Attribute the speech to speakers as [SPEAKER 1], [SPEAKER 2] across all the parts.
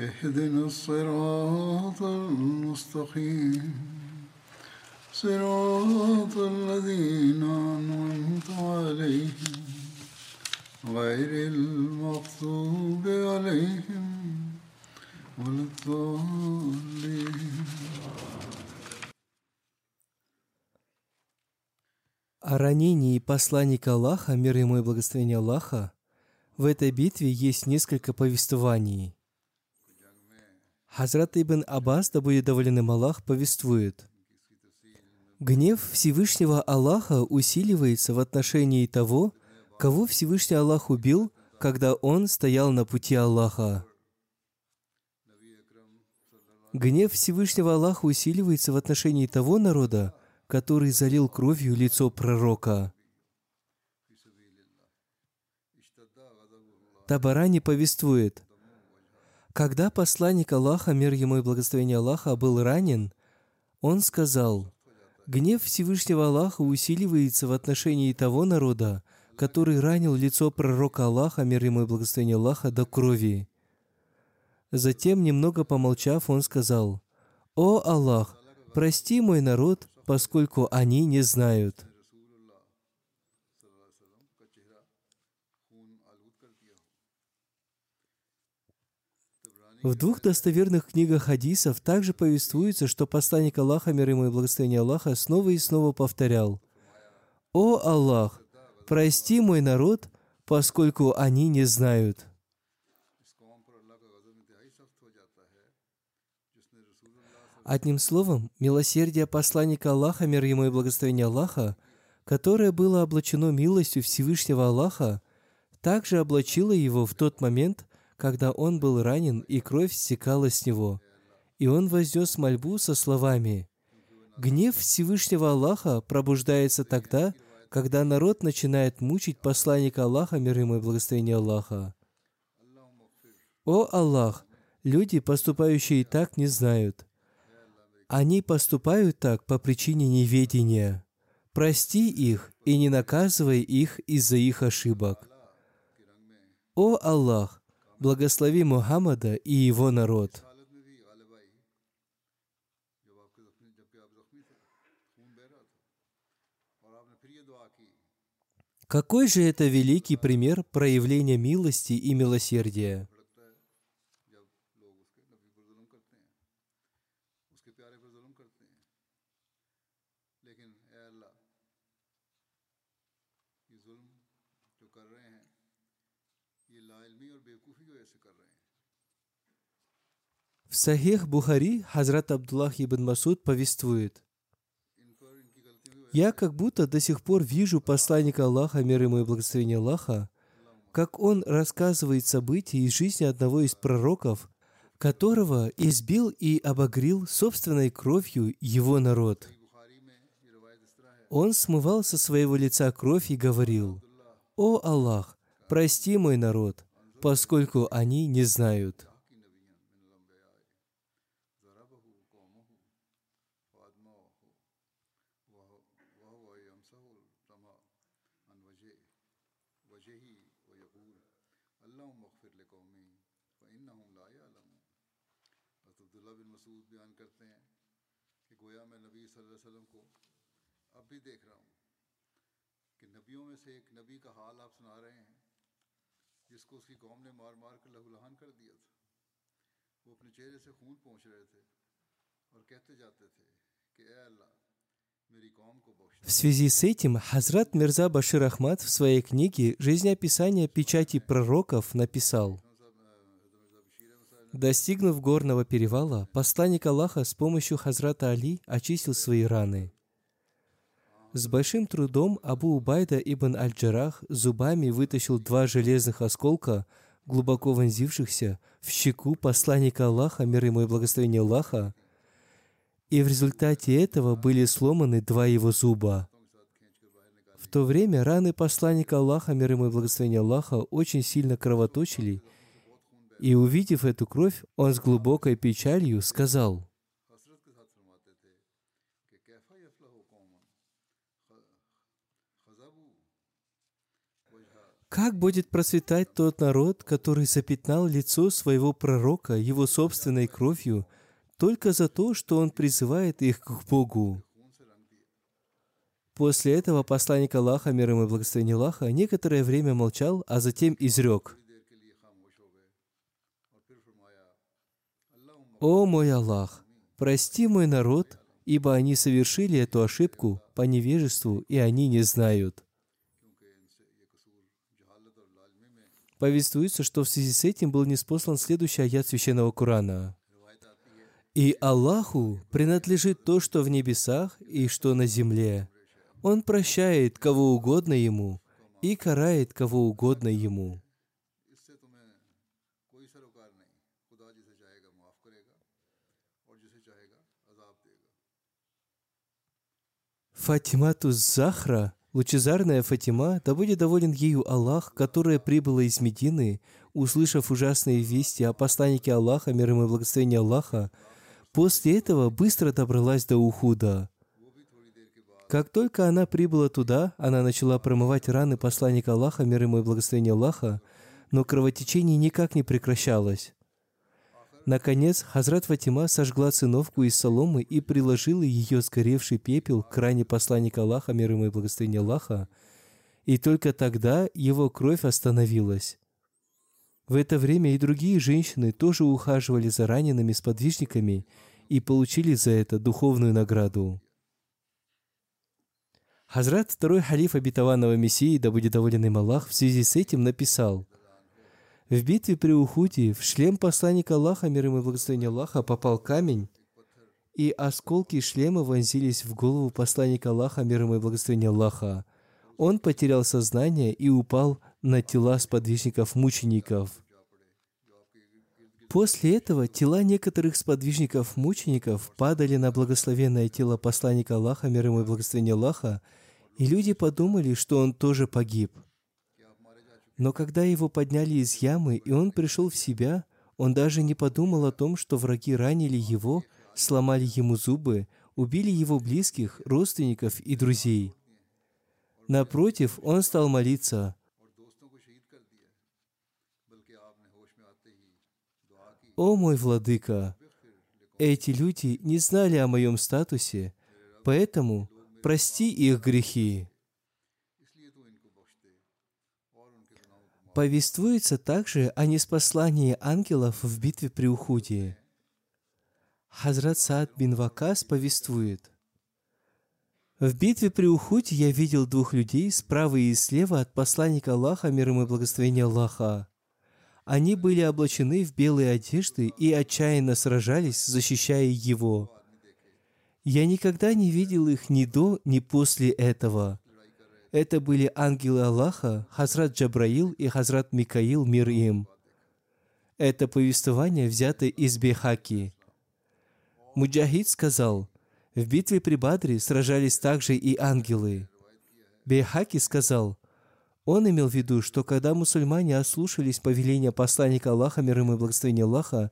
[SPEAKER 1] اهدنا الصراط المستقيم صراط الذين أنعمت عليهم غير المغضوب عليهم ولا الضالين
[SPEAKER 2] О ранении посланника Аллаха, мир ему и благословение Аллаха, в этой битве есть несколько повествований. Хазрат Ибн Аббас, да будет доволен им Аллах, повествует. Гнев Всевышнего Аллаха усиливается в отношении того, кого Всевышний Аллах убил, когда он стоял на пути Аллаха. Гнев Всевышнего Аллаха усиливается в отношении того народа, который залил кровью лицо пророка. Табарани повествует, когда посланник Аллаха, мир ему и благословение Аллаха, был ранен, он сказал, «Гнев Всевышнего Аллаха усиливается в отношении того народа, который ранил лицо пророка Аллаха, мир ему и благословение Аллаха, до крови». Затем, немного помолчав, он сказал, «О Аллах, прости мой народ, поскольку они не знают». В двух достоверных книгах хадисов также повествуется, что посланник Аллаха, мир ему и благословение Аллаха, снова и снова повторял «О Аллах, прости мой народ, поскольку они не знают». Одним словом, милосердие посланника Аллаха, мир ему и благословение Аллаха, которое было облачено милостью Всевышнего Аллаха, также облачило его в тот момент, когда он был ранен и кровь стекала с него. И он вознес мольбу со словами «Гнев Всевышнего Аллаха пробуждается тогда, когда народ начинает мучить посланника Аллаха, мир ему и благословение Аллаха. О Аллах, люди, поступающие так, не знают. Они поступают так по причине неведения. Прости их и не наказывай их из-за их ошибок. О Аллах, благослови Мухаммада и его народ. Какой же это великий пример проявления милости и милосердия? В Сахих Бухари Хазрат Абдуллах ибн Масуд повествует, «Я как будто до сих пор вижу посланника Аллаха, мир ему и благословение Аллаха, как он рассказывает события из жизни одного из пророков, которого избил и обогрил собственной кровью его народ. Он смывал со своего лица кровь и говорил, «О Аллах, прости мой народ, поскольку они не знают». В связи с этим Хазрат Мирза Башир Ахмад в своей книге «Жизнеописание печати пророков» написал – Достигнув горного перевала, посланник Аллаха с помощью Хазрата Али очистил свои раны. С большим трудом Абу Убайда ибн Аль-Джарах зубами вытащил два железных осколка, глубоко вонзившихся в щеку посланника Аллаха, мир ему и благословение Аллаха, и в результате этого были сломаны два его зуба. В то время раны посланника Аллаха, мир ему и благословение Аллаха, очень сильно кровоточили, и увидев эту кровь, он с глубокой печалью сказал, Как будет процветать тот народ, который запятнал лицо своего пророка его собственной кровью, только за то, что он призывает их к Богу? После этого посланник Аллаха, мир ему и благословение Аллаха, некоторое время молчал, а затем изрек – «О мой Аллах, прости мой народ, ибо они совершили эту ошибку по невежеству, и они не знают». Повествуется, что в связи с этим был неспослан следующий аят Священного Корана. «И Аллаху принадлежит то, что в небесах и что на земле. Он прощает кого угодно Ему и карает кого угодно Ему». Фатимату Захра, лучезарная Фатима, да будет доволен ею Аллах, которая прибыла из Медины, услышав ужасные вести о посланнике Аллаха, мир ему и благословение Аллаха, после этого быстро добралась до Ухуда. Как только она прибыла туда, она начала промывать раны посланника Аллаха, мир ему и благословение Аллаха, но кровотечение никак не прекращалось. Наконец, Хазрат Фатима сожгла циновку из соломы и приложила ее сгоревший пепел к ране посланника Аллаха, мир ему и благословение Аллаха, и только тогда его кровь остановилась. В это время и другие женщины тоже ухаживали за ранеными сподвижниками и получили за это духовную награду. Хазрат, второй халиф обетованного Мессии, да будет доволен им Аллах, в связи с этим написал, в битве при Ухуде в шлем посланника Аллаха, мир ему и благословение Аллаха, попал камень, и осколки шлема вонзились в голову посланника Аллаха, мир ему и благословение Аллаха. Он потерял сознание и упал на тела сподвижников-мучеников. После этого тела некоторых сподвижников-мучеников падали на благословенное тело посланника Аллаха, мир ему и благословение Аллаха, и люди подумали, что он тоже погиб. Но когда его подняли из ямы, и он пришел в себя, он даже не подумал о том, что враги ранили его, сломали ему зубы, убили его близких, родственников и друзей. Напротив, он стал молиться. «О мой владыка! Эти люди не знали о моем статусе, поэтому прости их грехи». Повествуется также о неспослании ангелов в битве при Ухуде. Хазрат Саад бин Вакас повествует. В битве при Ухуде я видел двух людей справа и слева от посланника Аллаха, мир ему и благословение Аллаха. Они были облачены в белые одежды и отчаянно сражались, защищая его. Я никогда не видел их ни до, ни после этого. Это были ангелы Аллаха, Хазрат Джабраил и Хазрат Микаил, мир им. Это повествование взято из Бехаки. Муджахид сказал, в битве при Бадре сражались также и ангелы. Бехаки сказал, он имел в виду, что когда мусульмане ослушались повеления посланника Аллаха, мир ему и благословения Аллаха,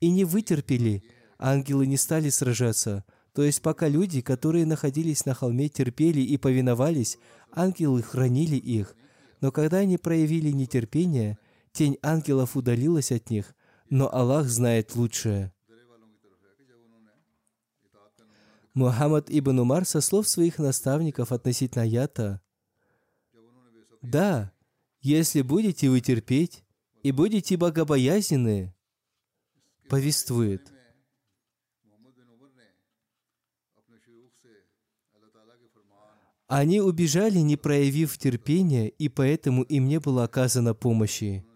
[SPEAKER 2] и не вытерпели, ангелы не стали сражаться. То есть пока люди, которые находились на холме, терпели и повиновались, ангелы хранили их. Но когда они проявили нетерпение, тень ангелов удалилась от них, но Аллах знает лучшее. Мухаммад ибн Умар со слов своих наставников относительно аята «Да, если будете вы терпеть и будете богобоязненны, повествует, они убежали, не проявив терпения, и поэтому им не было оказано помощи.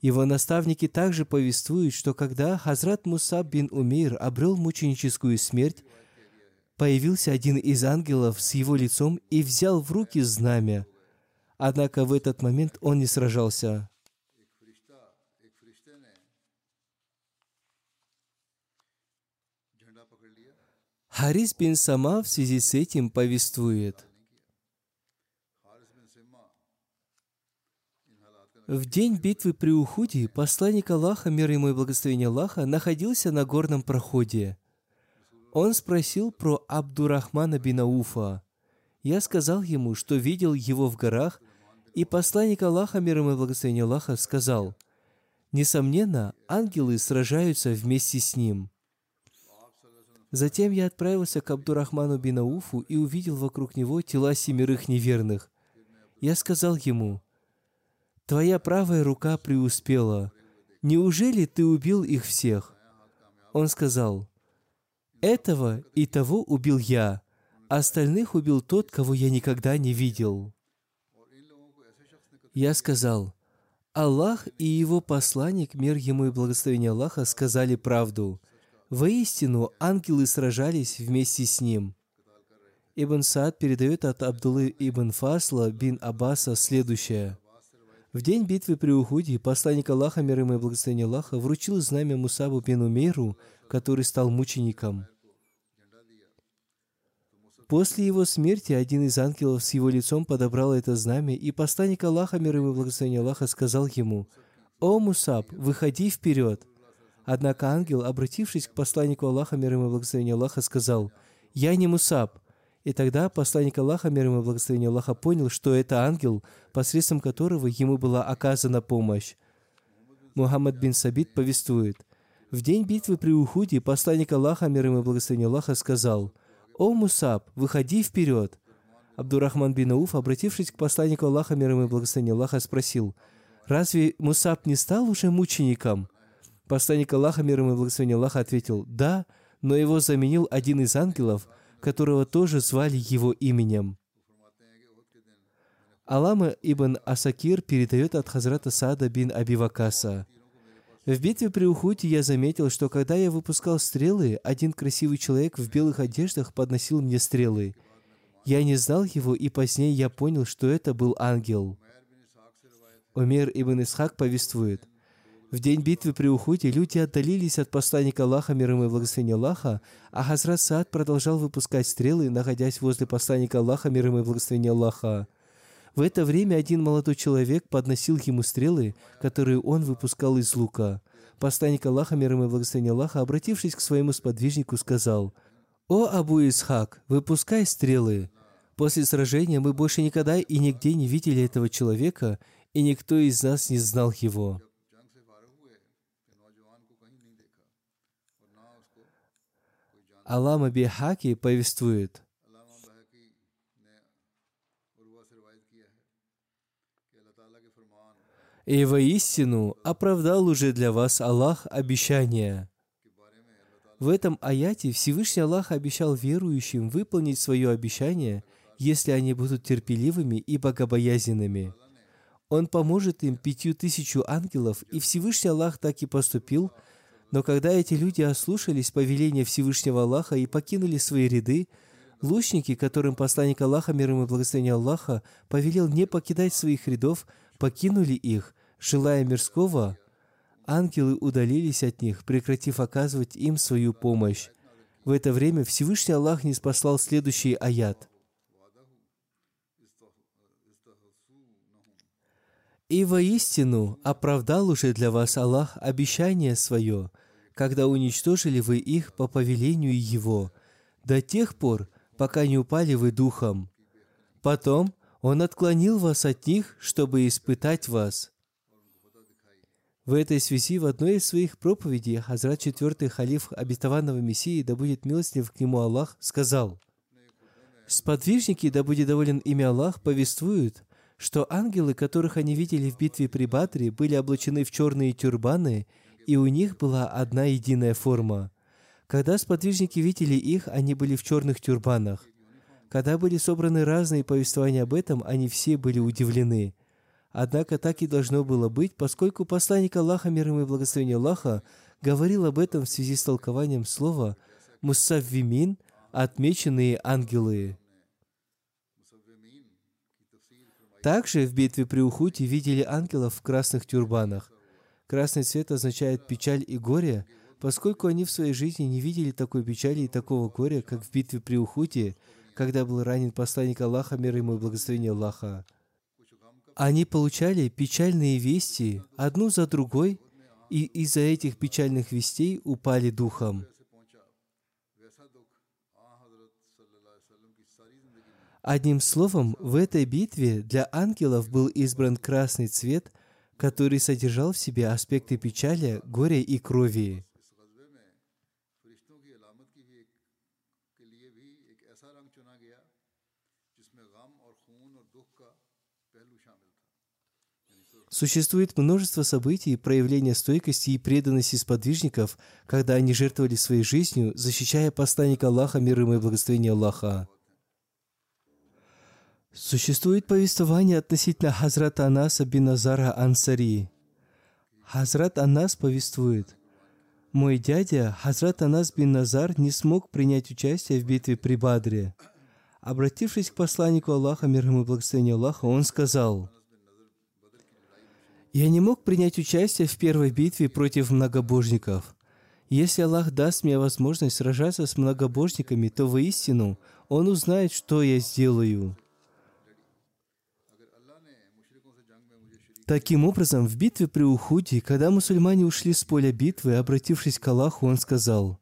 [SPEAKER 2] Его наставники также повествуют, что когда Хазрат Мусаб бин Умейр обрел мученическую смерть, появился один из ангелов с его лицом и взял в руки знамя. Однако в этот момент он не сражался. Харис бин Сама в связи с этим повествует. В день битвы при Ухуде посланник Аллаха, мир ему и благословение Аллаха, находился на горном проходе. Он спросил про Абдурахмана бин Ауфа. Я сказал ему, что видел его в горах, и посланник Аллаха, мир ему и благословение Аллаха, сказал, «Несомненно, ангелы сражаются вместе с ним». Затем я отправился к Абдурахману бин Ауфу и увидел вокруг него тела семерых неверных. Я сказал ему, «Твоя правая рука преуспела. Неужели ты убил их всех?» Он сказал, «Этого и того убил я, а остальных убил тот, кого я никогда не видел». Я сказал, Аллах и Его посланник, мир Ему и благословение Аллаха, сказали правду. Воистину, ангелы сражались вместе с ним. Ибн Саад передает от Абдуллы ибн Фасла бин Аббаса следующее. В день битвы при Ухуде посланник Аллаха, мир ему и благословение Аллаха, вручил знамя Мусабу бин Умейру, который стал мучеником. После его смерти один из ангелов с его лицом подобрал это знамя, и посланник Аллаха, мир ему и благословение Аллаха, сказал ему, «О, Мусаб, выходи вперед!» Однако ангел, обратившись к посланнику Аллаха, мир ему и благословение Аллаха, сказал, «Я не Мусаб». И тогда посланник Аллаха, мир ему и благословение Аллаха, понял, что это ангел, посредством которого ему была оказана помощь. Мухаммад бин Сабит повествует, «В день битвы при Ухуде посланник Аллаха, мир ему и благословение Аллаха, сказал, «О, Мусаб, выходи вперед!» Абдурахман бин Ауф, обратившись к посланнику Аллаха, мир ему и благословение Аллаха, спросил, «Разве Мусаб не стал уже мучеником?» Посланник Аллаха, мир ему и благословение Аллаха, ответил, «Да, но его заменил один из ангелов, которого тоже звали его именем». Алама ибн Асакир передает от Хазрата Сада бин Абивакаса. В битве при Ухуте я заметил, что когда я выпускал стрелы, один красивый человек в белых одеждах подносил мне стрелы. Я не знал его, и позднее я понял, что это был ангел. Умер ибн Исхак повествует. В день битвы при Ухуде люди отдалились от посланника Аллаха, мир ему и благословение Аллаха, а Хазрат Саад продолжал выпускать стрелы, находясь возле посланника Аллаха, мир ему и благословение Аллаха. В это время один молодой человек подносил ему стрелы, которые он выпускал из лука. Посланник Аллаха, мир ему и благословение Аллаха, обратившись к своему сподвижнику, сказал, «О Абу Исхак, выпускай стрелы!» После сражения мы больше никогда и нигде не видели этого человека, и никто из нас не знал его. Алама Бихаки повествует, «И воистину оправдал уже для вас Аллах обещание». В этом аяте Всевышний Аллах обещал верующим выполнить свое обещание, если они будут терпеливыми и богобоязненными. Он поможет им пятью тысячу ангелов, и Всевышний Аллах так и поступил – но когда эти люди ослушались повеления Всевышнего Аллаха и покинули свои ряды, лучники, которым посланник Аллаха, мир ему и благословение Аллаха, повелел не покидать своих рядов, покинули их, желая мирского, ангелы удалились от них, прекратив оказывать им свою помощь. В это время Всевышний Аллах не спаслал следующий аят. «И воистину оправдал уже для вас Аллах обещание свое, когда уничтожили вы их по повелению Его, до тех пор, пока не упали вы духом. Потом Он отклонил вас от них, чтобы испытать вас». В этой связи в одной из своих проповедей Хазрат четвертый халиф обетованного Мессии, да будет милостив к нему Аллах, сказал, «Сподвижники, да будет доволен ими Аллах, повествуют, что ангелы, которых они видели в битве при Батре, были облачены в черные тюрбаны и у них была одна единая форма. Когда сподвижники видели их, они были в черных тюрбанах. Когда были собраны разные повествования об этом, они все были удивлены. Однако так и должно было быть, поскольку посланник Аллаха, мир ему и благословение Аллаха, говорил об этом в связи с толкованием слова «муссаввимин» – «отмеченные ангелы». Также в битве при Ухуте видели ангелов в красных тюрбанах. Красный цвет означает печаль и горе, поскольку они в своей жизни не видели такой печали и такого горя, как в битве при Ухуте, когда был ранен посланник Аллаха, мир ему и благословение Аллаха. Они получали печальные вести одну за другой, и из-за этих печальных вестей упали духом. Одним словом, в этой битве для ангелов был избран красный цвет, который содержал в себе аспекты печали, горя и крови. Существует множество событий, проявления стойкости и преданности сподвижников, когда они жертвовали своей жизнью, защищая посланника Аллаха, мир ему и благословение Аллаха. Существует повествование относительно Хазрата Анаса бин Назара Ансари. Хазрат Анас повествует, «Мой дядя, Хазрат Анас бин Назар, не смог принять участие в битве при Бадре. Обратившись к посланнику Аллаха, мир ему и благословение Аллаха, он сказал, «Я не мог принять участие в первой битве против многобожников. Если Аллах даст мне возможность сражаться с многобожниками, то воистину Он узнает, что я сделаю». Таким образом, в битве при Ухуде, когда мусульмане ушли с поля битвы, обратившись к Аллаху, он сказал,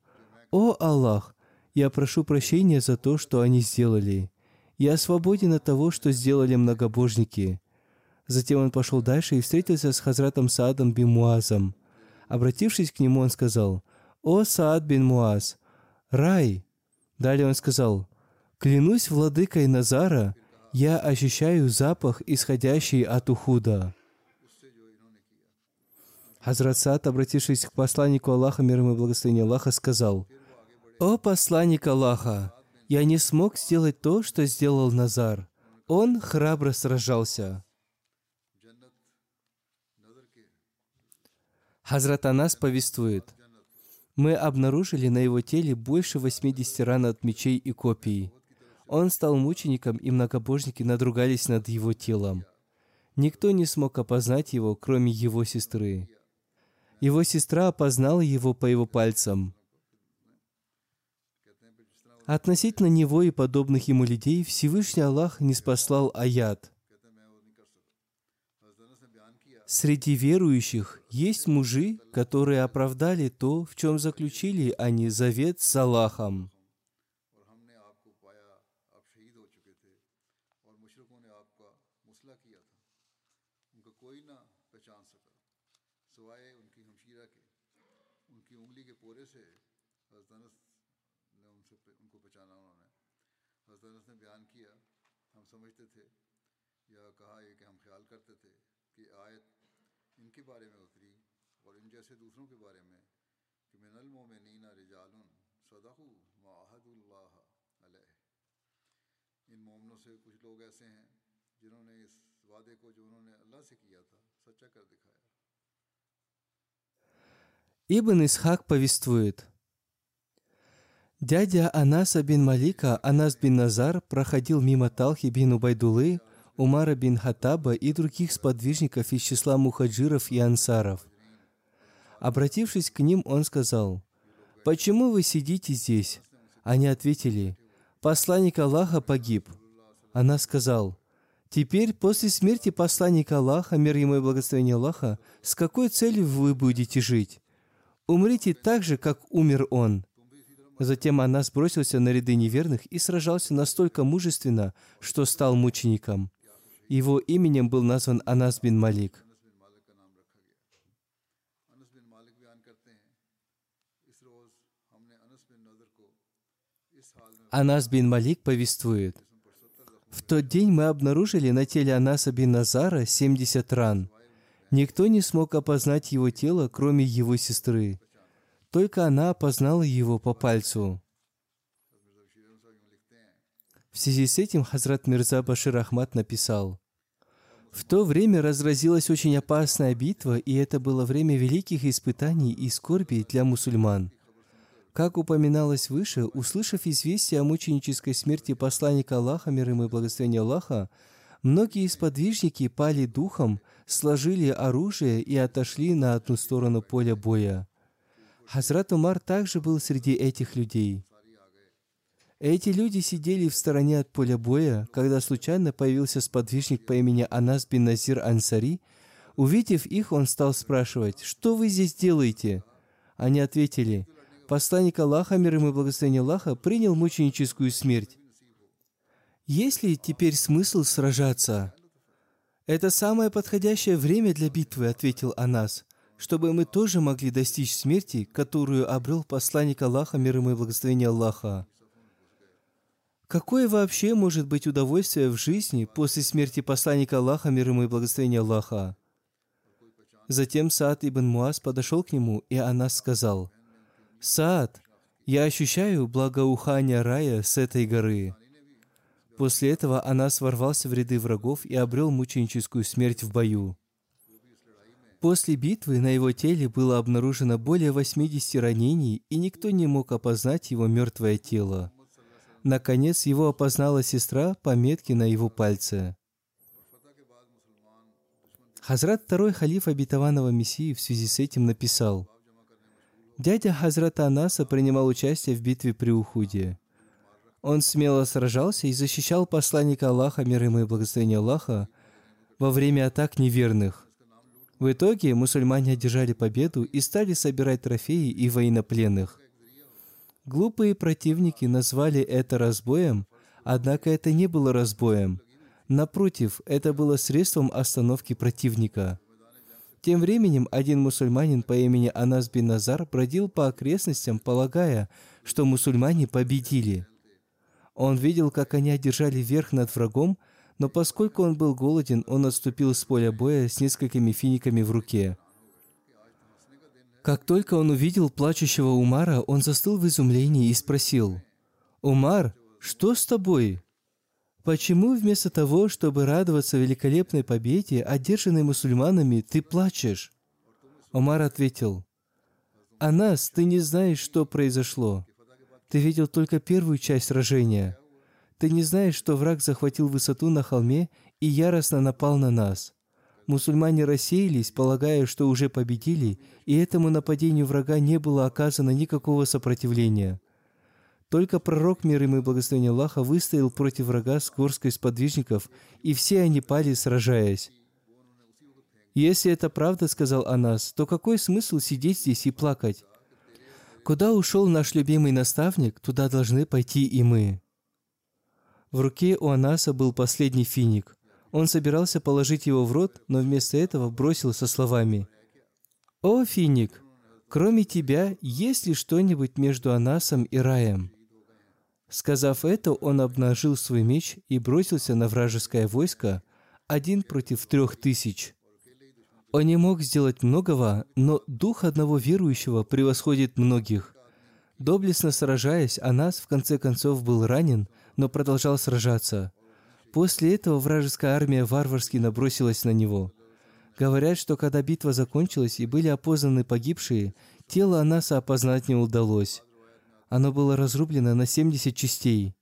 [SPEAKER 2] «О Аллах, я прошу прощения за то, что они сделали. Я свободен от того, что сделали многобожники». Затем он пошел дальше и встретился с Хазратом Саадом бин Муазом. Обратившись к нему, он сказал, «О Саад бин Муаз, рай!» Далее он сказал, «Клянусь владыкой Назара, я ощущаю запах, исходящий от Ухуда». Хазрат Саад, обратившись к посланнику Аллаха, мир ему и благословение Аллаха, сказал, «О посланник Аллаха, я не смог сделать то, что сделал Назар. Он храбро сражался». Хазрат Анас повествует, «Мы обнаружили на его теле больше 80 ран от мечей и копий. Он стал мучеником, и многобожники надругались над его телом. Никто не смог опознать его, кроме его сестры. Его сестра опознала его по его пальцам. Относительно него и подобных ему людей Всевышний Аллах не спаслал аят. Среди верующих есть мужи, которые оправдали то, в чем заключили они завет с Аллахом. Ибн Исхак повествует, Дядя Анаса бин Малика, Анас бин Назар, проходил мимо Талхи бин Убайдулы, Умара бин Хатаба и других сподвижников из числа мухаджиров и ансаров. Обратившись к ним, он сказал, «Почему вы сидите здесь?» Они ответили, «Посланник Аллаха погиб». Она сказал, «Теперь, после смерти посланника Аллаха, мир ему и благословение Аллаха, с какой целью вы будете жить? Умрите так же, как умер он». Затем она сбросился на ряды неверных и сражался настолько мужественно, что стал мучеником. Его именем был назван Анас бин Малик. Анас бин Малик повествует, «В тот день мы обнаружили на теле Анаса бин Назара 70 ран. Никто не смог опознать его тело, кроме его сестры. Только она опознала его по пальцу. В связи с этим Хазрат Мирза Башир Ахмад написал, «В то время разразилась очень опасная битва, и это было время великих испытаний и скорби для мусульман. Как упоминалось выше, услышав известие о мученической смерти посланника Аллаха, мир ему и благословения Аллаха, многие сподвижники пали духом, сложили оружие и отошли на одну сторону поля боя. Хазрат Умар также был среди этих людей. Эти люди сидели в стороне от поля боя, когда случайно появился сподвижник по имени Анас бин Назир Ансари. Увидев их, он стал спрашивать, «Что вы здесь делаете?» Они ответили, «Посланник Аллаха, мир ему и благословение Аллаха, принял мученическую смерть. Есть ли теперь смысл сражаться?» «Это самое подходящее время для битвы», — ответил Анас чтобы мы тоже могли достичь смерти, которую обрел посланник Аллаха, мир ему и благословение Аллаха. Какое вообще может быть удовольствие в жизни после смерти посланника Аллаха, мир ему и благословение Аллаха? Затем Саад ибн Муаз подошел к нему, и Анас сказал, «Саад, я ощущаю благоухание рая с этой горы». После этого Анас ворвался в ряды врагов и обрел мученическую смерть в бою. После битвы на его теле было обнаружено более 80 ранений, и никто не мог опознать его мертвое тело. Наконец, его опознала сестра по метке на его пальце. Хазрат второй халиф обетованного Мессии в связи с этим написал, «Дядя Хазрата Анаса принимал участие в битве при Ухуде. Он смело сражался и защищал посланника Аллаха, мир ему и благословение Аллаха, во время атак неверных. В итоге мусульмане одержали победу и стали собирать трофеи и военнопленных. Глупые противники назвали это разбоем, однако это не было разбоем. Напротив, это было средством остановки противника. Тем временем один мусульманин по имени Анас бин Назар бродил по окрестностям, полагая, что мусульмане победили. Он видел, как они одержали верх над врагом, но поскольку он был голоден, он отступил с поля боя с несколькими финиками в руке. Как только он увидел плачущего Умара, он застыл в изумлении и спросил, «Умар, что с тобой? Почему вместо того, чтобы радоваться великолепной победе, одержанной мусульманами, ты плачешь?» Умар ответил, «Анас, ты не знаешь, что произошло. Ты видел только первую часть сражения. Ты не знаешь, что враг захватил высоту на холме и яростно напал на нас. Мусульмане рассеялись, полагая, что уже победили, и этому нападению врага не было оказано никакого сопротивления. Только пророк, мир ему и благословение Аллаха, выстоял против врага с горской сподвижников, и все они пали, сражаясь. «Если это правда, — сказал Анас, — то какой смысл сидеть здесь и плакать? Куда ушел наш любимый наставник, туда должны пойти и мы». В руке у Анаса был последний финик. Он собирался положить его в рот, но вместо этого бросил со словами «О, финик, кроме тебя, есть ли что-нибудь между Анасом и раем?» Сказав это, он обнажил свой меч и бросился на вражеское войско один против трех тысяч. Он не мог сделать многого, но дух одного верующего превосходит многих. Доблестно сражаясь, Анас в конце концов был ранен – но продолжал сражаться. После этого вражеская армия варварски набросилась на него. Говорят, что когда битва закончилась и были опознаны погибшие, тело Анаса опознать не удалось. Оно было разрублено на 70 частей.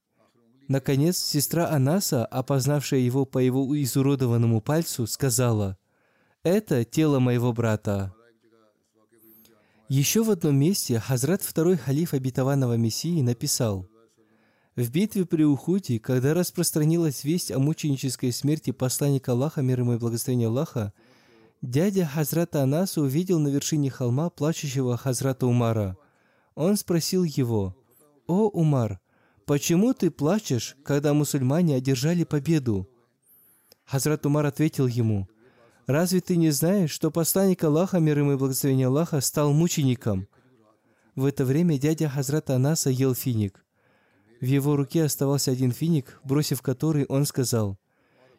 [SPEAKER 2] Наконец, сестра Анаса, опознавшая его по его изуродованному пальцу, сказала, «Это тело моего брата». Еще в одном месте Хазрат второй халиф обетованного Мессии написал – в битве при Ухуте, когда распространилась весть о мученической смерти посланника Аллаха, мир ему и благословения Аллаха, дядя Хазрата Анаса увидел на вершине холма плачущего Хазрата Умара. Он спросил его, «О, Умар, почему ты плачешь, когда мусульмане одержали победу?» Хазрат Умар ответил ему, «Разве ты не знаешь, что посланник Аллаха, мир ему и благословение Аллаха, стал мучеником?» В это время дядя Хазрата Анаса ел финик. В его руке оставался один финик, бросив который, он сказал,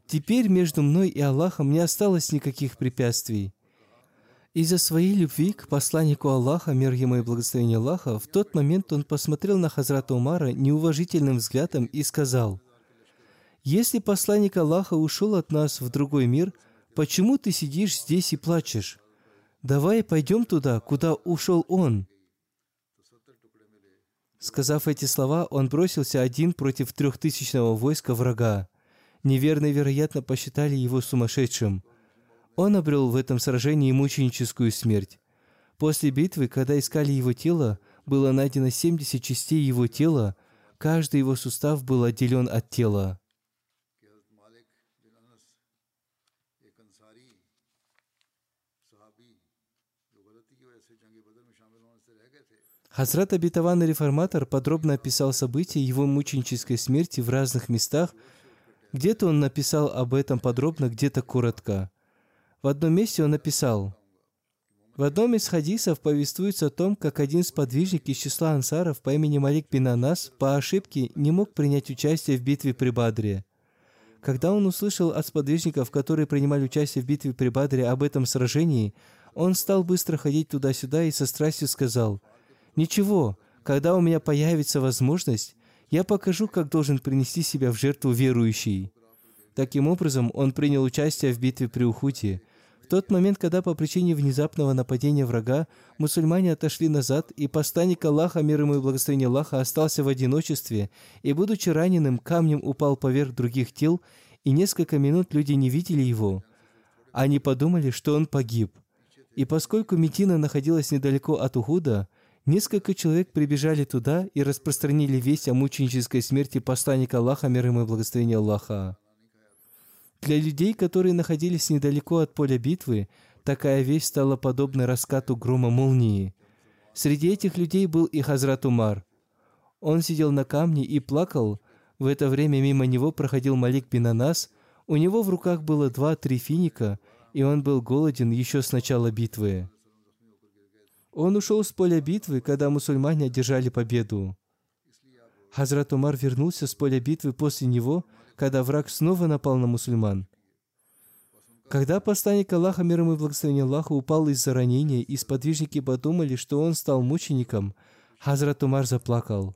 [SPEAKER 2] «Теперь между мной и Аллахом не осталось никаких препятствий. Из-за своей любви к посланнику Аллаха, мир ему и благословение Аллаха, в тот момент он посмотрел на Хазрата Умара неуважительным взглядом и сказал, «Если посланник Аллаха ушел от нас в другой мир, почему ты сидишь здесь и плачешь? Давай пойдем туда, куда ушел он». Сказав эти слова, он бросился один против трехтысячного войска врага. Неверные, вероятно, посчитали его сумасшедшим. Он обрел в этом сражении мученическую смерть. После битвы, когда искали его тело, было найдено 70 частей его тела, каждый его сустав был отделен от тела. Хазрат Обетованный Реформатор подробно описал события его мученической смерти в разных местах. Где-то он написал об этом подробно, где-то коротко. В одном месте он написал, в одном из хадисов повествуется о том, как один сподвижник из числа ансаров по имени Малик бин Анас по ошибке не мог принять участие в битве при Бадре. Когда он услышал от сподвижников, которые принимали участие в битве при Бадре, об этом сражении, он стал быстро ходить туда-сюда и со страстью сказал, «Ничего, когда у меня появится возможность, я покажу, как должен принести себя в жертву верующий». Таким образом, он принял участие в битве при Ухуте. В тот момент, когда по причине внезапного нападения врага мусульмане отошли назад, и посланник Аллаха, мир ему и благословение Аллаха, остался в одиночестве, и, будучи раненым, камнем упал поверх других тел, и несколько минут люди не видели его. Они подумали, что он погиб. И поскольку Медина находилась недалеко от Ухуда, несколько человек прибежали туда и распространили весть о мученической смерти посланника Аллаха, мир ему и благословение Аллаха. Для людей, которые находились недалеко от поля битвы, такая вещь стала подобной раскату грома молнии. Среди этих людей был и Хазрат Умар. Он сидел на камне и плакал. В это время мимо него проходил Малик бин Анас. У него в руках было два-три финика, и он был голоден еще с начала битвы. Он ушел с поля битвы, когда мусульмане одержали победу. Хазрат Умар вернулся с поля битвы после него, когда враг снова напал на мусульман. Когда посланник Аллаха, мир ему и благословение Аллаха, упал из-за ранения, и сподвижники подумали, что он стал мучеником, Хазрат Умар заплакал.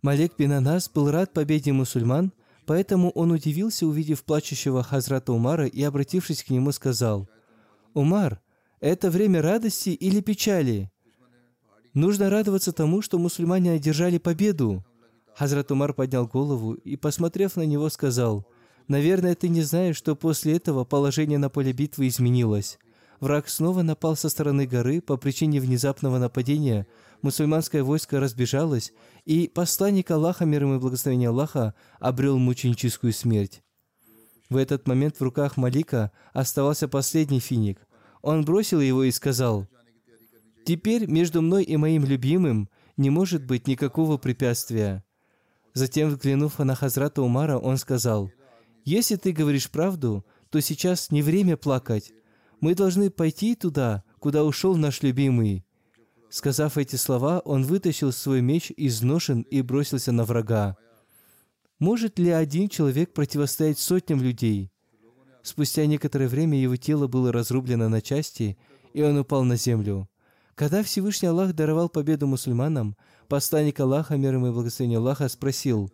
[SPEAKER 2] Малик бин Анас был рад победе мусульман, поэтому он удивился, увидев плачущего Хазрата Умара, и, обратившись к нему, сказал, «Умар, это время радости или печали? Нужно радоваться тому, что мусульмане одержали победу». Хазрат Умар поднял голову и, посмотрев на него, сказал, «Наверное, ты не знаешь, что после этого положение на поле битвы изменилось. Враг снова напал со стороны горы по причине внезапного нападения. Мусульманское войско разбежалось, и посланник Аллаха, мир ему и благословение Аллаха, обрел мученическую смерть. В этот момент в руках Малика оставался последний финик. Он бросил его и сказал, «Теперь между мной и моим любимым не может быть никакого препятствия». Затем, взглянув на Хазрата Умара, он сказал, «Если ты говоришь правду, то сейчас не время плакать. Мы должны пойти туда, куда ушел наш любимый». Сказав эти слова, он вытащил свой меч из ножен и бросился на врага. Может ли один человек противостоять сотням людей? Спустя некоторое время его тело было разрублено на части, и он упал на землю. Когда Всевышний Аллах даровал победу мусульманам, посланник Аллаха, мир ему и благословение Аллаха, спросил,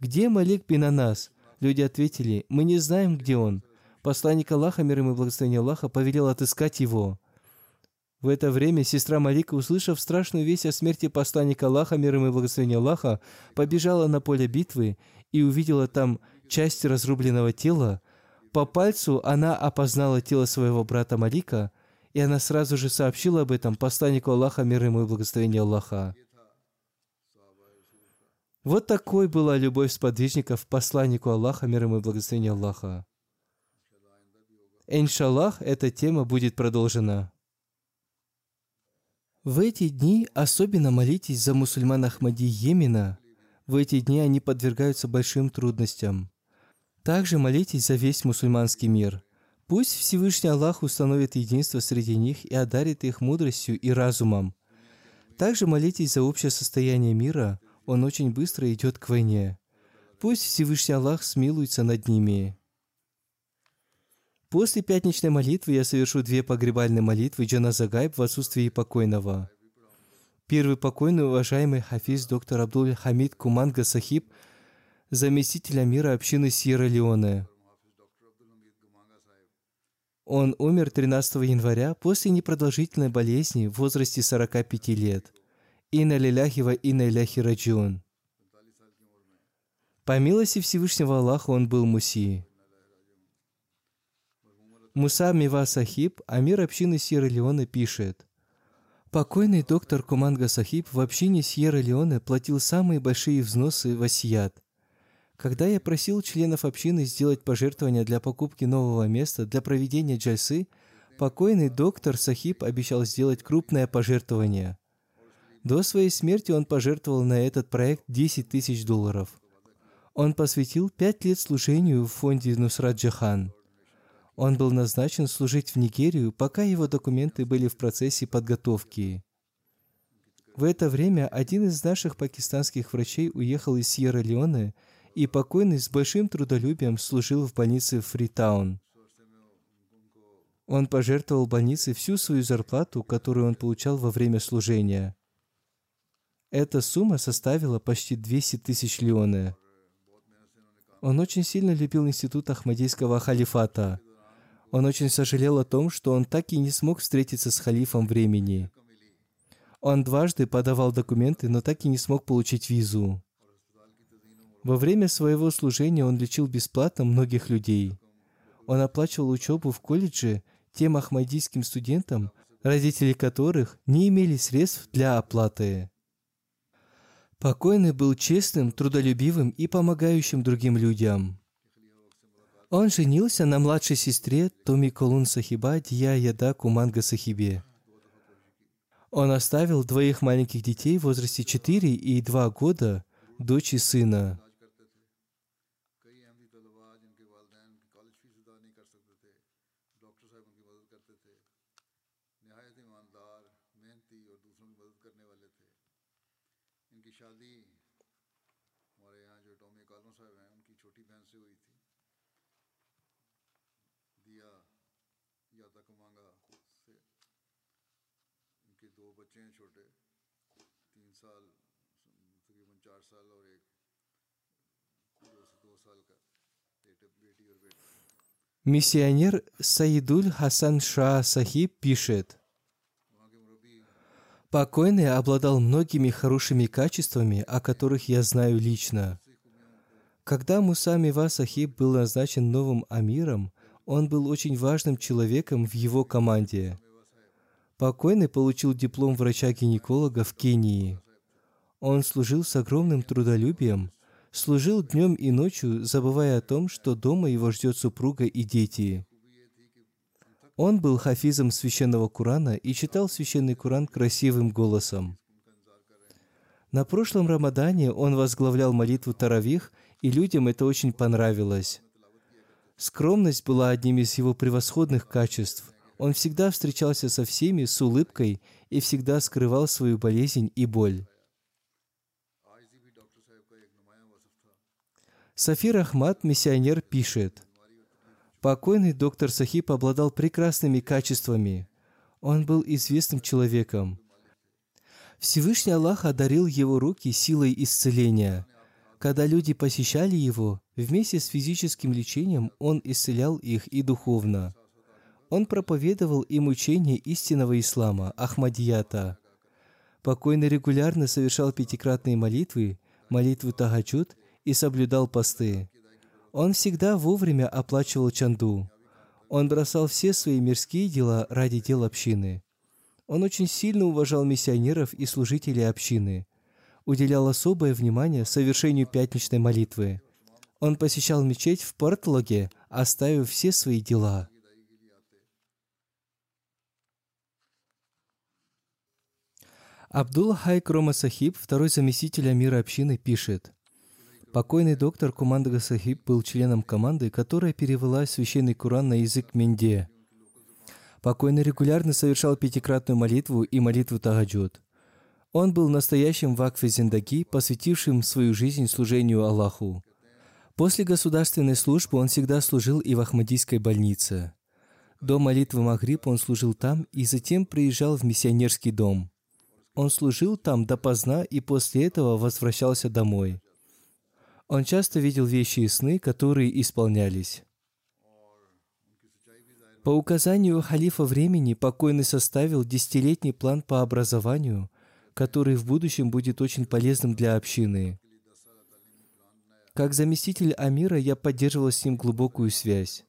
[SPEAKER 2] «Где Малик бин Анас?» Люди ответили, «Мы не знаем, где он». Посланник Аллаха, мир ему и благословение Аллаха, повелел отыскать его. В это время сестра Малика, услышав страшную весть о смерти посланника Аллаха, мир ему и благословение Аллаха, побежала на поле битвы и увидела там часть разрубленного тела. По пальцу она опознала тело своего брата Малика, и она сразу же сообщила об этом посланнику Аллаха, мир ему и благословение Аллаха. Вот такой была любовь сподвижников посланнику Аллаха, мир ему и благословение Аллаха. Иншаллах, эта тема будет продолжена. В эти дни особенно молитесь за мусульман Ахмади Йемена. В эти дни они подвергаются большим трудностям. Также молитесь за весь мусульманский мир. Пусть Всевышний Аллах установит единство среди них и одарит их мудростью и разумом. Также молитесь за общее состояние мира, он очень быстро идет к войне. Пусть Всевышний Аллах смилуется над ними. После пятничной молитвы я совершу две погребальные молитвы Джаназагайб в отсутствии покойного. Первый покойный уважаемый хафиз доктор Абдул Хамид Куманга Сахиб, заместитель мира общины Сьерра-Леоне. Он умер 13 января после непродолжительной болезни в возрасте 45 лет. Инна лиляхи ва инна иляхи. По милости Всевышнего Аллаха он был муси. Муса Мива Сахиб, амир общины Сьерра-Леоне, пишет, Покойный доктор Куманга Сахиб в общине Сьерра-Леоне платил самые большие взносы в Асият. Когда я просил членов общины сделать пожертвования для покупки нового места для проведения джальсы, покойный доктор Сахиб обещал сделать крупное пожертвование. До своей смерти он пожертвовал на этот проект 10 тысяч долларов. Он посвятил пять лет служению в фонде Нусрат Джахан – он был назначен служить в Нигерию, пока его документы были в процессе подготовки. В это время один из наших пакистанских врачей уехал из Сьерра-Леоне и покойный с большим трудолюбием служил в больнице Фритаун. Он пожертвовал больнице всю свою зарплату, которую он получал во время служения. Эта сумма составила почти 200 тысяч леоне. Он очень сильно любил институт Ахмадийского халифата – он очень сожалел о том, что он так и не смог встретиться с халифом времени. Он дважды подавал документы, но так и не смог получить визу. Во время своего служения он лечил бесплатно многих людей. Он оплачивал учебу в колледже тем ахмадийским студентам, родители которых не имели средств для оплаты. Покойный был честным, трудолюбивым и помогающим другим людям. Он женился на младшей сестре Томи Колун Сахиба Дия Яда Куманга Сахибе. Он оставил двоих маленьких детей в возрасте 4 и 2 года, дочь и сына. Миссионер Саидуль Хасан Ша Сахиб пишет, Покойный обладал многими хорошими качествами, о которых я знаю лично. Когда Муса Мива Сахиб был назначен новым амиром, он был очень важным человеком в его команде. Покойный получил диплом врача-гинеколога в Кении. Он служил с огромным трудолюбием, служил днем и ночью, забывая о том, что дома его ждет супруга и дети. Он был хафизом священного Курана и читал священный Куран красивым голосом. На прошлом Рамадане он возглавлял молитву Таравих, и людям это очень понравилось. Скромность была одним из его превосходных качеств. Он всегда встречался со всеми с улыбкой и всегда скрывал свою болезнь и боль. Сафир Ахмад, миссионер, пишет, «Покойный доктор Сахиб обладал прекрасными качествами. Он был известным человеком. Всевышний Аллах одарил его руки силой исцеления. Когда люди посещали его, вместе с физическим лечением он исцелял их и духовно. Он проповедовал им учение истинного ислама, Ахмадията. Покойный регулярно совершал пятикратные молитвы, молитву Тахаджуд – и соблюдал посты. Он всегда вовремя оплачивал чанду. Он бросал все свои мирские дела ради дел общины. Он очень сильно уважал миссионеров и служителей общины, уделял особое внимание совершению пятничной молитвы. Он посещал мечеть в Портлоге, оставив все свои дела. Абдулла Хайк Рома Сахиб, второй заместитель амира общины, пишет – Покойный доктор Куманда Сахиб был членом команды, которая перевела священный Куран на язык Менде. Покойный регулярно совершал пятикратную молитву и молитву Тагаджуд. Он был настоящим вакфе Зиндаги, посвятившим свою жизнь служению Аллаху. После государственной службы он всегда служил и в Ахмадийской больнице. До молитвы Магриб он служил там и затем приезжал в миссионерский дом. Он служил там допоздна и после этого возвращался домой. Он часто видел вещи и сны, которые исполнялись. По указанию халифа времени покойный составил десятилетний план по образованию, который в будущем будет очень полезным для общины. Как заместитель Амира я поддерживал с ним глубокую связь.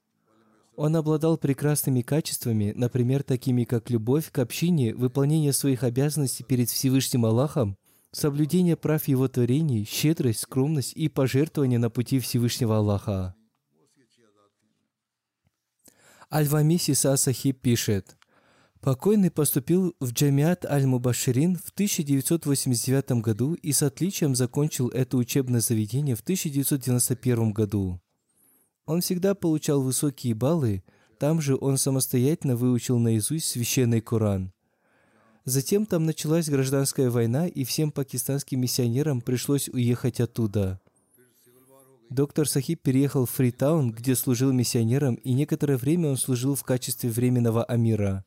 [SPEAKER 2] Он обладал прекрасными качествами, например, такими как любовь к общине, выполнение своих обязанностей перед Всевышним Аллахом, соблюдение прав Его творений, щедрость, скромность и пожертвование на пути Всевышнего Аллаха. Аль-Вамиси Сахиб пишет, Покойный поступил в Джамиат Аль-Мубаширин в 1989 году и с отличием закончил это учебное заведение в 1991 году. Он всегда получал высокие баллы, там же он самостоятельно выучил наизусть священный Коран. Затем там началась гражданская война, и всем пакистанским миссионерам пришлось уехать оттуда. Доктор Сахиб переехал в Фритаун, где служил миссионером, и некоторое время он служил в качестве временного амира.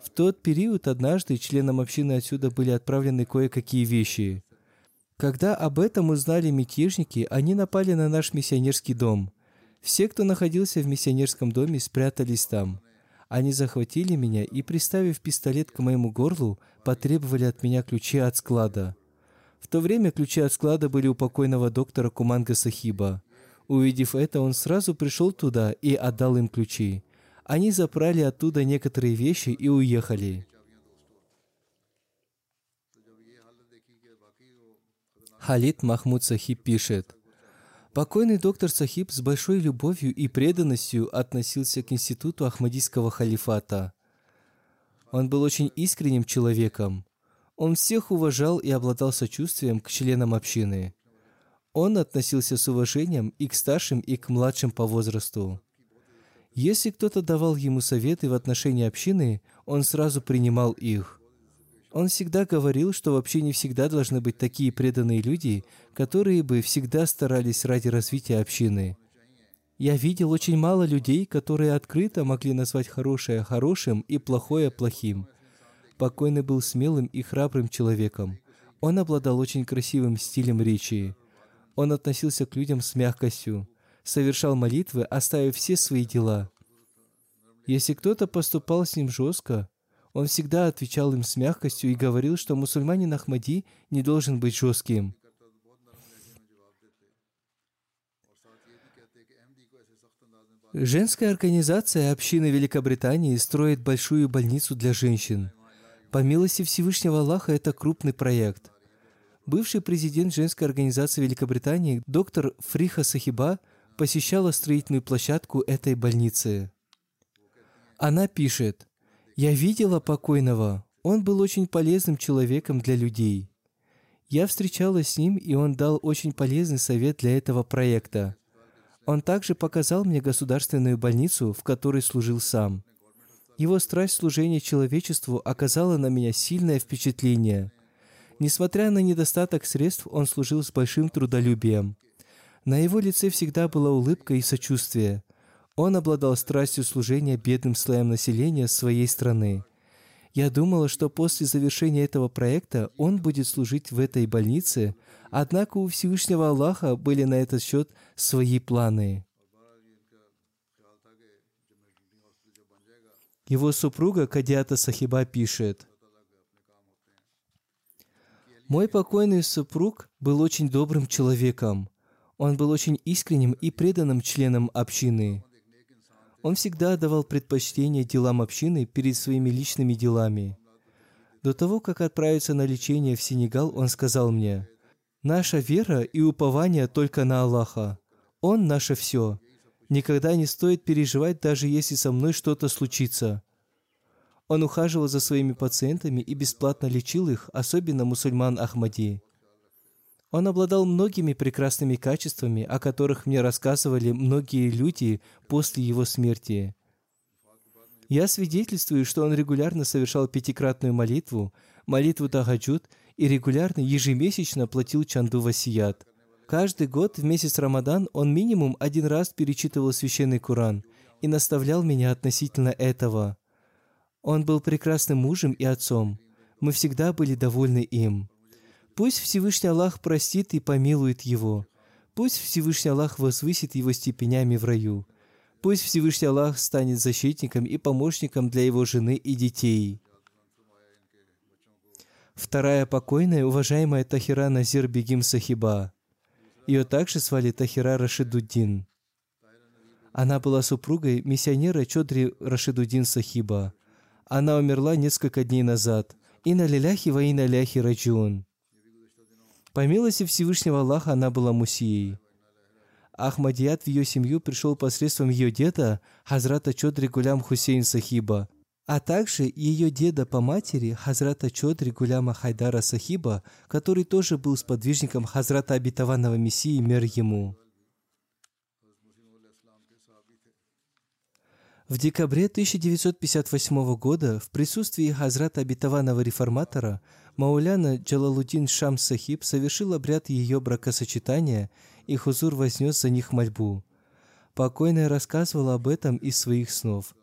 [SPEAKER 2] В тот период однажды членам общины отсюда были отправлены кое-какие вещи. Когда об этом узнали мятежники, они напали на наш миссионерский дом. Все, кто находился в миссионерском доме, спрятались там. Они захватили меня и, приставив пистолет к моему горлу, потребовали от меня ключи от склада. В то время ключи от склада были у покойного доктора Куманга Сахиба. Увидев это, он сразу пришел туда и отдал им ключи. Они забрали оттуда некоторые вещи и уехали. Халид Махмуд Сахиб пишет – Покойный доктор Сахиб с большой любовью и преданностью относился к институту Ахмадийского халифата. Он был очень искренним человеком. Он всех уважал и обладал сочувствием к членам общины. Он относился с уважением и к старшим, и к младшим по возрасту. Если кто-то давал ему советы в отношении общины, он сразу принимал их. Он всегда говорил, что вообще не всегда должны быть такие преданные люди, которые бы всегда старались ради развития общины. Я видел очень мало людей, которые открыто могли назвать хорошее хорошим и плохое плохим. Покойный был смелым и храбрым человеком. Он обладал очень красивым стилем речи. Он относился к людям с мягкостью, совершал молитвы, оставив все свои дела. Если кто-то поступал с ним жестко, он всегда отвечал им с мягкостью и говорил, что мусульманин Ахмади не должен быть жестким. Женская организация общины Великобритании строит большую больницу для женщин. По милости Всевышнего Аллаха это крупный проект. Бывший президент женской организации Великобритании доктор Фриха Сахиба посещала строительную площадку этой больницы. Она пишет, я видела покойного. Он был очень полезным человеком для людей. Я встречалась с ним, и он дал очень полезный совет для этого проекта. Он также показал мне государственную больницу, в которой служил сам. Его страсть служения человечеству оказала на меня сильное впечатление. Несмотря на недостаток средств, он служил с большим трудолюбием. На его лице всегда была улыбка и сочувствие. Он обладал страстью служения бедным слоям населения своей страны. Я думала, что после завершения этого проекта он будет служить в этой больнице, однако у Всевышнего Аллаха были на этот счет свои планы. Его супруга Кадиата Сахиба пишет, «Мой покойный супруг был очень добрым человеком. Он был очень искренним и преданным членом общины. Он всегда давал предпочтение делам общины перед своими личными делами. До того, как отправиться на лечение в Сенегал, он сказал мне, «Наша вера и упование только на Аллаха. Он наше все. Никогда не стоит переживать, даже если со мной что-то случится». Он ухаживал за своими пациентами и бесплатно лечил их, особенно мусульман Ахмади. Он обладал многими прекрасными качествами, о которых мне рассказывали многие люди после его смерти. Я свидетельствую, что он регулярно совершал пятикратную молитву, молитву Тахаджуд и регулярно ежемесячно платил чанду васият. Каждый год в месяц Рамадан он минимум один раз перечитывал священный Коран и наставлял меня относительно этого. Он был прекрасным мужем и отцом. Мы всегда были довольны им. Пусть Всевышний Аллах простит и помилует его. Пусть Всевышний Аллах возвысит его степенями в раю. Пусть Всевышний Аллах станет защитником и помощником для его жены и детей. Вторая покойная, уважаемая Тахира Назир Бегим Сахиба. Ее также звали Тахира Рашидуддин. Она была супругой миссионера Чодри Рашидуддин Сахиба. Она умерла несколько дней назад. И на лиляхи во и на ляхи раджун. По милости Всевышнего Аллаха она была мусией. Ахмадият в ее семью пришел посредством ее деда, Хазрата Чодри Гулям Хусейн Сахиба, а также ее деда по матери, Хазрата Чодри Гуляма Хайдара Сахиба, который тоже был сподвижником Хазрата Обетованного Мессии мир ему. В декабре 1958 года в присутствии Хазрата Обетованного Реформатора Мауляна Джалалудин Шам Сахиб совершил обряд ее бракосочетания, и Хузур вознес за них мольбу. Покойная рассказывала об этом из своих снов.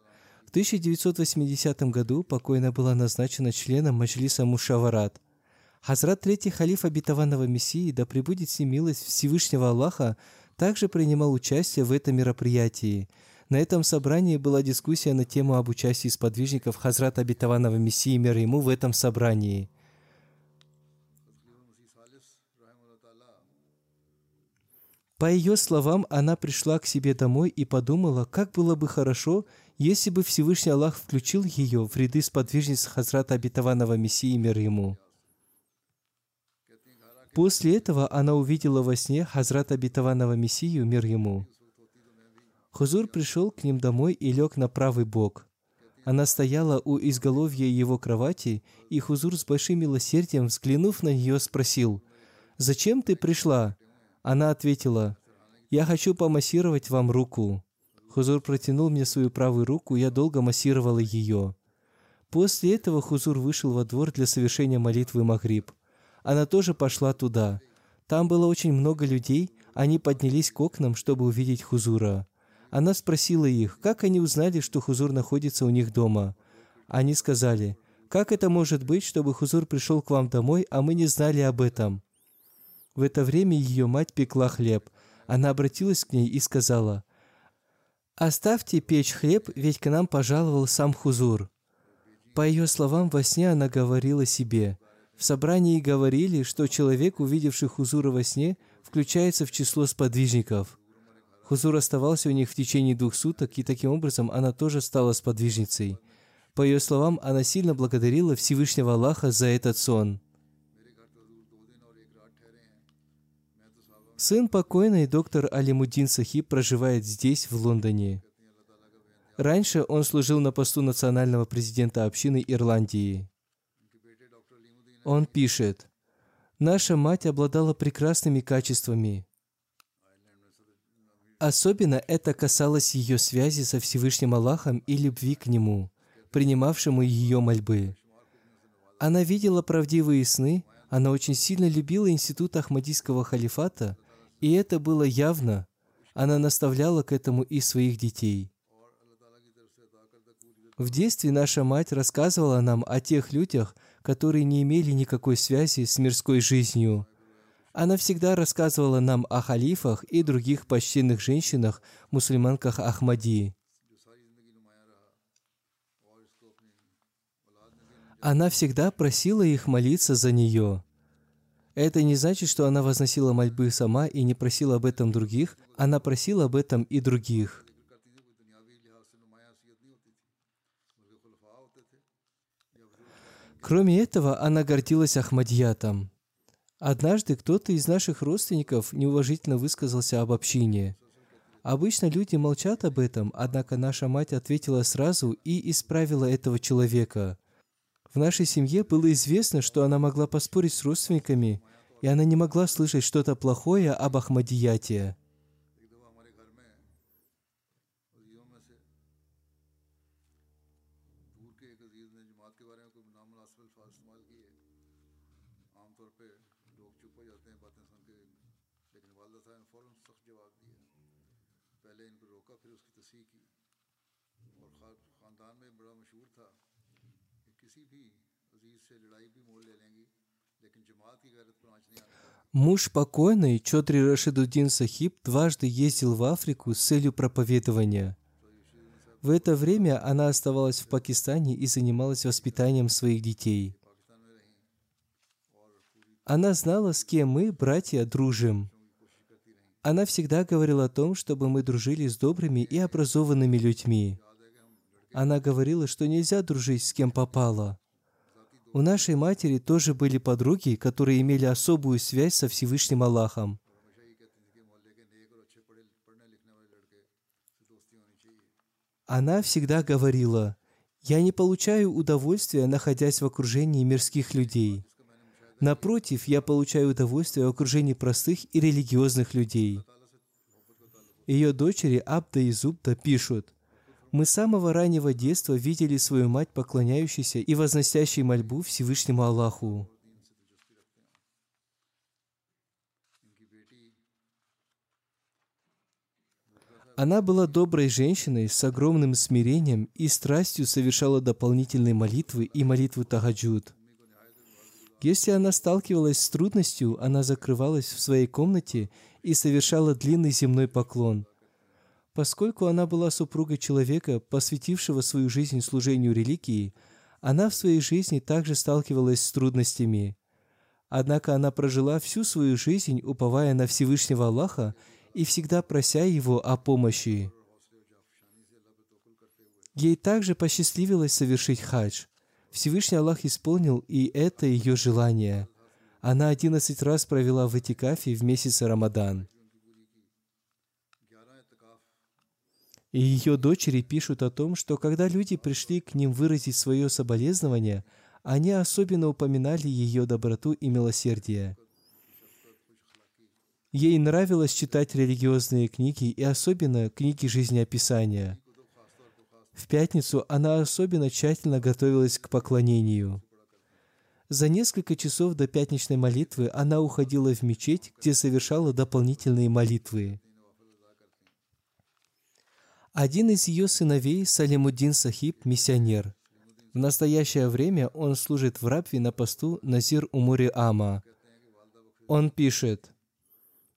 [SPEAKER 2] В 1980 году покойная была назначена членом Маджлиса Мушаварат. Хазрат Третий Халиф Обетованного Мессии, да пребудет с ним милость Всевышнего Аллаха, также принимал участие в этом мероприятии – на этом собрании была дискуссия на тему об участии сподвижников Хазрата Обетованного Мессии мир ему в этом собрании. По ее словам, она пришла к себе домой и подумала, как было бы хорошо, если бы Всевышний Аллах включил ее в ряды сподвижниц Хазрата Обетованного Мессии мир ему. После этого она увидела во сне Хазрата Обетованного Мессию мир ему. Хузур пришел к ним домой и лег на правый бок. Она стояла у изголовья его кровати, и Хузур с большим милосердием, взглянув на нее, спросил, «Зачем ты пришла?» Она ответила, «Я хочу помассировать вам руку». Хузур протянул мне свою правую руку, я долго массировала ее. После этого Хузур вышел во двор для совершения молитвы Магриб. Она тоже пошла туда. Там было очень много людей, они поднялись к окнам, чтобы увидеть Хузура. Она спросила их, как они узнали, что Хузур находится у них дома. Они сказали, как это может быть, чтобы Хузур пришел к вам домой, а мы не знали об этом? В это время ее мать пекла хлеб. Она обратилась к ней и сказала, «Оставьте печь хлеб, ведь к нам пожаловал сам Хузур». По ее словам, во сне она говорила себе. В собрании говорили, что человек, увидевший Хузура во сне, включается в число сподвижников – Хузур оставался у них в течение двух суток, и таким образом она тоже стала сподвижницей. По ее словам, она сильно благодарила Всевышнего Аллаха за этот сон. Сын покойный доктор Алимудин Сахиб проживает здесь, в Лондоне. Раньше он служил на посту национального президента общины Ирландии. Он пишет, «Наша мать обладала прекрасными качествами. Особенно это касалось ее связи со Всевышним Аллахом и любви к Нему, принимавшему ее мольбы. Она видела правдивые сны, она очень сильно любила институт Ахмадийского халифата, и это было явно. Она наставляла к этому и своих детей. В детстве наша мать рассказывала нам о тех людях, которые не имели никакой связи с мирской жизнью – она всегда рассказывала нам о халифах и других почтенных женщинах, мусульманках Ахмадии. Она всегда просила их молиться за нее. Это не значит, что она возносила мольбы сама и не просила об этом других, она просила об этом и других. Кроме этого, она гордилась Ахмадиятом. Однажды кто-то из наших родственников неуважительно высказался об общине. Обычно люди молчат об этом, однако наша мать ответила сразу и исправила этого человека. В нашей семье было известно, что она могла поспорить с родственниками, и она не могла слышать что-то плохое об Ахмадияте.
[SPEAKER 1] پہلے
[SPEAKER 2] Муж покойный, Чотри Рашидуддин Сахиб, дважды ездил в Африку с целью проповедования. В это время она оставалась в Пакистане и занималась воспитанием своих детей. Она знала, с кем мы, братья, дружим. Она всегда говорила о том, чтобы мы дружили с добрыми и образованными людьми. Она говорила, что нельзя дружить с кем попало. У нашей матери тоже были подруги, которые имели особую связь со Всевышним Аллахом. Она всегда говорила, «Я не получаю удовольствия, находясь в окружении мирских людей. Напротив, я получаю удовольствие в окружении простых и религиозных людей». Ее дочери Абда и Зубда пишут, «Мы с самого раннего детства видели свою мать, поклоняющейся и возносящей мольбу Всевышнему Аллаху. Она была доброй женщиной с огромным смирением и страстью совершала дополнительные молитвы и молитвы Тагаджуд. Если она сталкивалась с трудностью, она закрывалась в своей комнате и совершала длинный земной поклон. Поскольку она была супругой человека, посвятившего свою жизнь служению религии, она в своей жизни также сталкивалась с трудностями. Однако она прожила всю свою жизнь, уповая на Всевышнего Аллаха и всегда прося Его о помощи. Ей также посчастливилось совершить хадж. Всевышний Аллах исполнил и это ее желание. Она одиннадцать раз провела в Этикафе в месяц Рамадан. И ее дочери пишут о том, что когда люди пришли к ним выразить свое соболезнование, они особенно упоминали ее доброту и милосердие. Ей нравилось читать религиозные книги и особенно книги жизнеописания. В пятницу она особенно тщательно готовилась к поклонению. За несколько часов до пятничной молитвы она уходила в мечеть, где совершала дополнительные молитвы. Один из ее сыновей, Салимуддин Сахиб, миссионер. В настоящее время он служит в Рабве на посту Назир Умури Ама. Он пишет,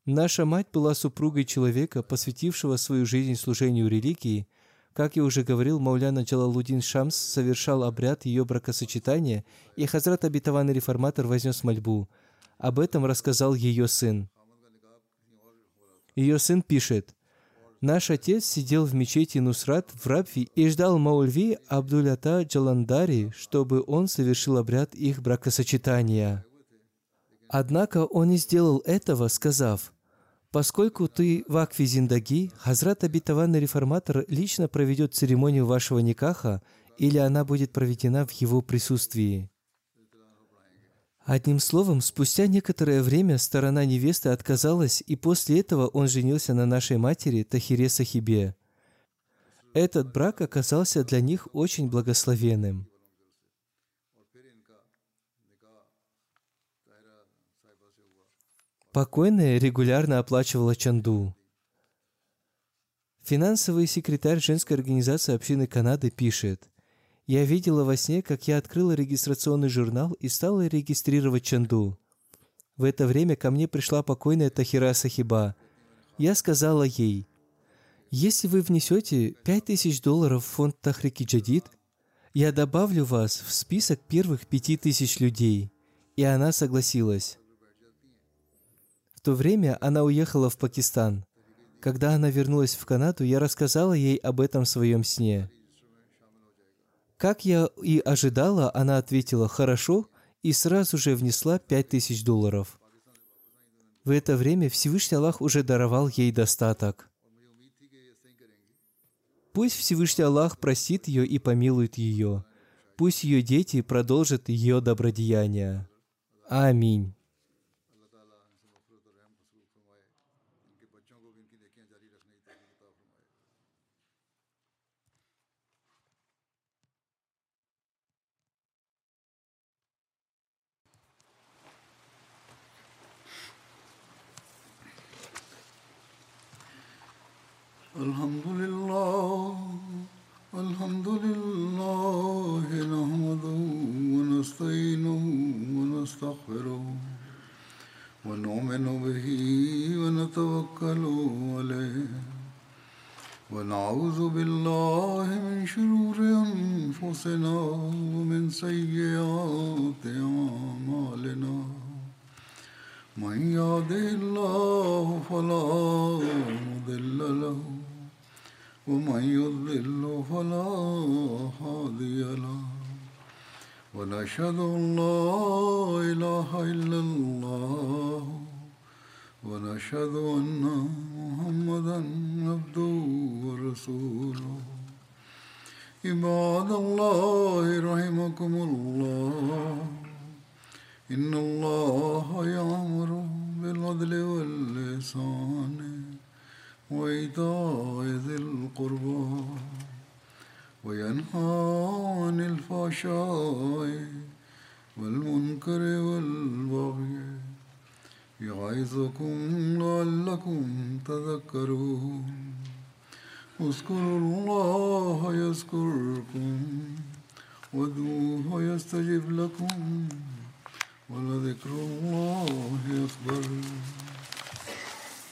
[SPEAKER 2] «Наша мать была супругой человека, посвятившего свою жизнь служению религии. Как я уже говорил, Мауляна Джалалудин Шамс совершал обряд ее бракосочетания, и Хазрат Абитаванный Реформатор вознес мольбу. Об этом рассказал ее сын. Ее сын пишет, Наш отец сидел в мечети Нусрат в Рабви и ждал Маульви Абдулята Джаландари, чтобы он совершил обряд их бракосочетания. Однако он не сделал этого, сказав, «Поскольку ты в Акве Зиндаги, Хазрат Обетованный Реформатор лично проведет церемонию вашего никаха, или она будет проведена в его присутствии». Одним словом, спустя некоторое время сторона невесты отказалась, и после этого он женился на нашей матери Тахире Сахибе. Этот брак оказался для них очень благословенным. Покойная регулярно оплачивала чанду. Финансовый секретарь женской организации общины Канады пишет, «Я видела во сне, как я открыла регистрационный журнал и стала регистрировать чанду. В это время ко мне пришла покойная Тахира Сахиба. Я сказала ей, «Если вы внесете 5000 долларов в фонд Тахрики Джадид, я добавлю вас в список первых 5000 людей». И она согласилась. В то время она уехала в Пакистан. Когда она вернулась в Канаду, я рассказала ей об этом в своем сне. Как я и ожидала, она ответила «хорошо» и сразу же внесла пять тысяч долларов. В это время Всевышний Аллах уже даровал ей достаток. Пусть Всевышний Аллах простит ее и помилует ее. Пусть ее дети продолжат ее добродеяния. Аминь.
[SPEAKER 1] الحمد שלנו